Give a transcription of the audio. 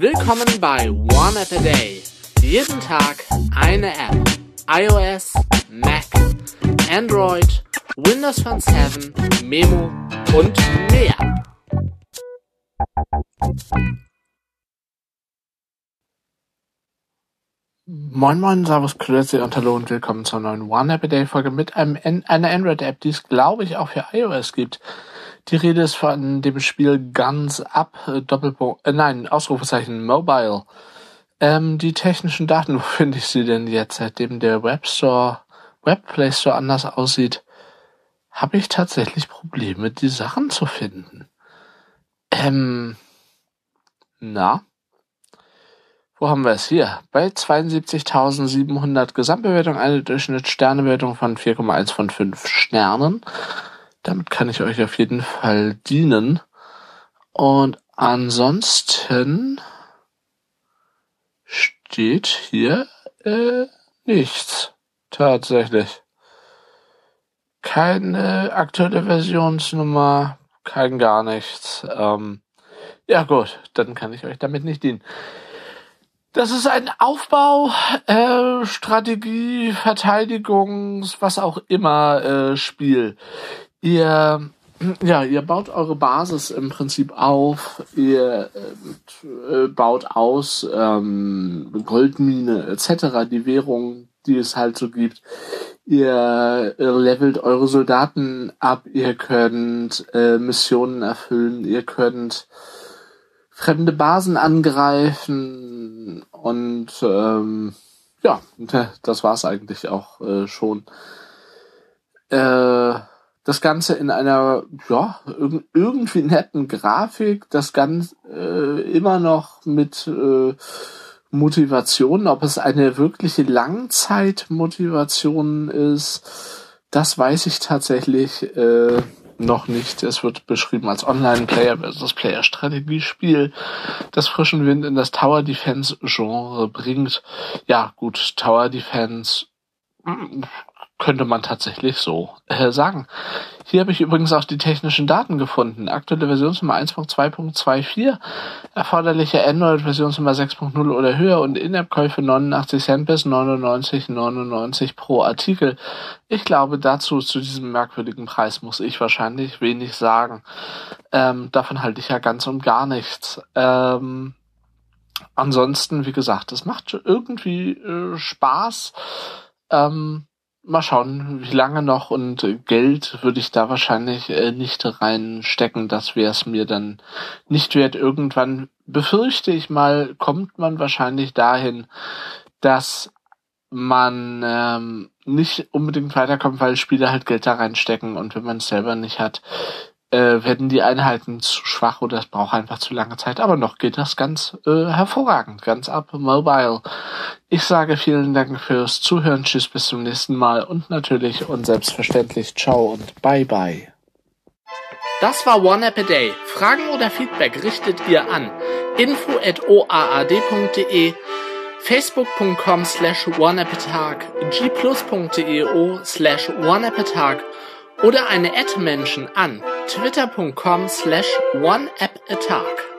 Willkommen bei One App a Day. Jeden Tag eine App. iOS, Mac, Android, Windows Phone 7, Memo und mehr. Moin Moin, Servus, Grüße und Hallo und willkommen zur neuen One App a Day Folge mit einem, einer Android-App, die es glaube ich auch für iOS gibt. Die Rede ist von dem Spiel Guns Up, äh, Doppelpunkt, äh, nein, Ausrufezeichen Mobile. Ähm, die technischen Daten, wo finde ich sie denn jetzt, seitdem der Web Store, Web Play Store anders aussieht, habe ich tatsächlich Probleme, die Sachen zu finden. Ähm, na? Wo haben wir es hier? Bei 72.700 Gesamtbewertung, eine Durchschnittssternewertung von 4,1 von 5 Sternen. Damit kann ich euch auf jeden Fall dienen. Und ansonsten steht hier äh, nichts. Tatsächlich. Keine aktuelle Versionsnummer, kein gar nichts. Ähm, ja gut, dann kann ich euch damit nicht dienen. Das ist ein Aufbau, äh, Strategie, Verteidigungs, was auch immer äh, Spiel. Ihr ja, ihr baut eure Basis im Prinzip auf, ihr äh, baut aus ähm, Goldmine etc., die Währung, die es halt so gibt. Ihr levelt eure Soldaten ab, ihr könnt äh, Missionen erfüllen, ihr könnt fremde Basen angreifen und ähm, ja, das war's eigentlich auch äh, schon. Das Ganze in einer ja irgendwie netten Grafik, das Ganze äh, immer noch mit äh, Motivation, ob es eine wirkliche Langzeitmotivation ist, das weiß ich tatsächlich äh, noch nicht. Es wird beschrieben als Online-Player versus Player-Strategiespiel, das frischen Wind in das Tower Defense-Genre bringt. Ja, gut, Tower Defense könnte man tatsächlich so äh, sagen. Hier habe ich übrigens auch die technischen Daten gefunden. Aktuelle Versionsnummer 1.2.24, erforderliche Android-Versionsnummer 6.0 oder höher und In-App-Käufe 89 Cent bis 99,99 99 pro Artikel. Ich glaube, dazu, zu diesem merkwürdigen Preis, muss ich wahrscheinlich wenig sagen. Ähm, davon halte ich ja ganz und gar nichts. Ähm, ansonsten, wie gesagt, es macht irgendwie äh, Spaß. Ähm, mal schauen, wie lange noch und Geld würde ich da wahrscheinlich äh, nicht reinstecken. Das wäre es mir dann nicht wert. Irgendwann befürchte ich mal, kommt man wahrscheinlich dahin, dass man ähm, nicht unbedingt weiterkommt, weil Spieler halt Geld da reinstecken und wenn man es selber nicht hat, äh, werden die Einheiten zu schwach oder es braucht einfach zu lange Zeit. Aber noch geht das ganz äh, hervorragend, ganz ab mobile. Ich sage vielen Dank fürs Zuhören, tschüss, bis zum nächsten Mal und natürlich und selbstverständlich ciao und bye bye. Das war One App a Day. Fragen oder Feedback richtet ihr an info at oaad.de facebook.com slash oneappatag gplus.eo slash oneappatag oder eine Ad-Menschen an twitter.com slash oneappatag.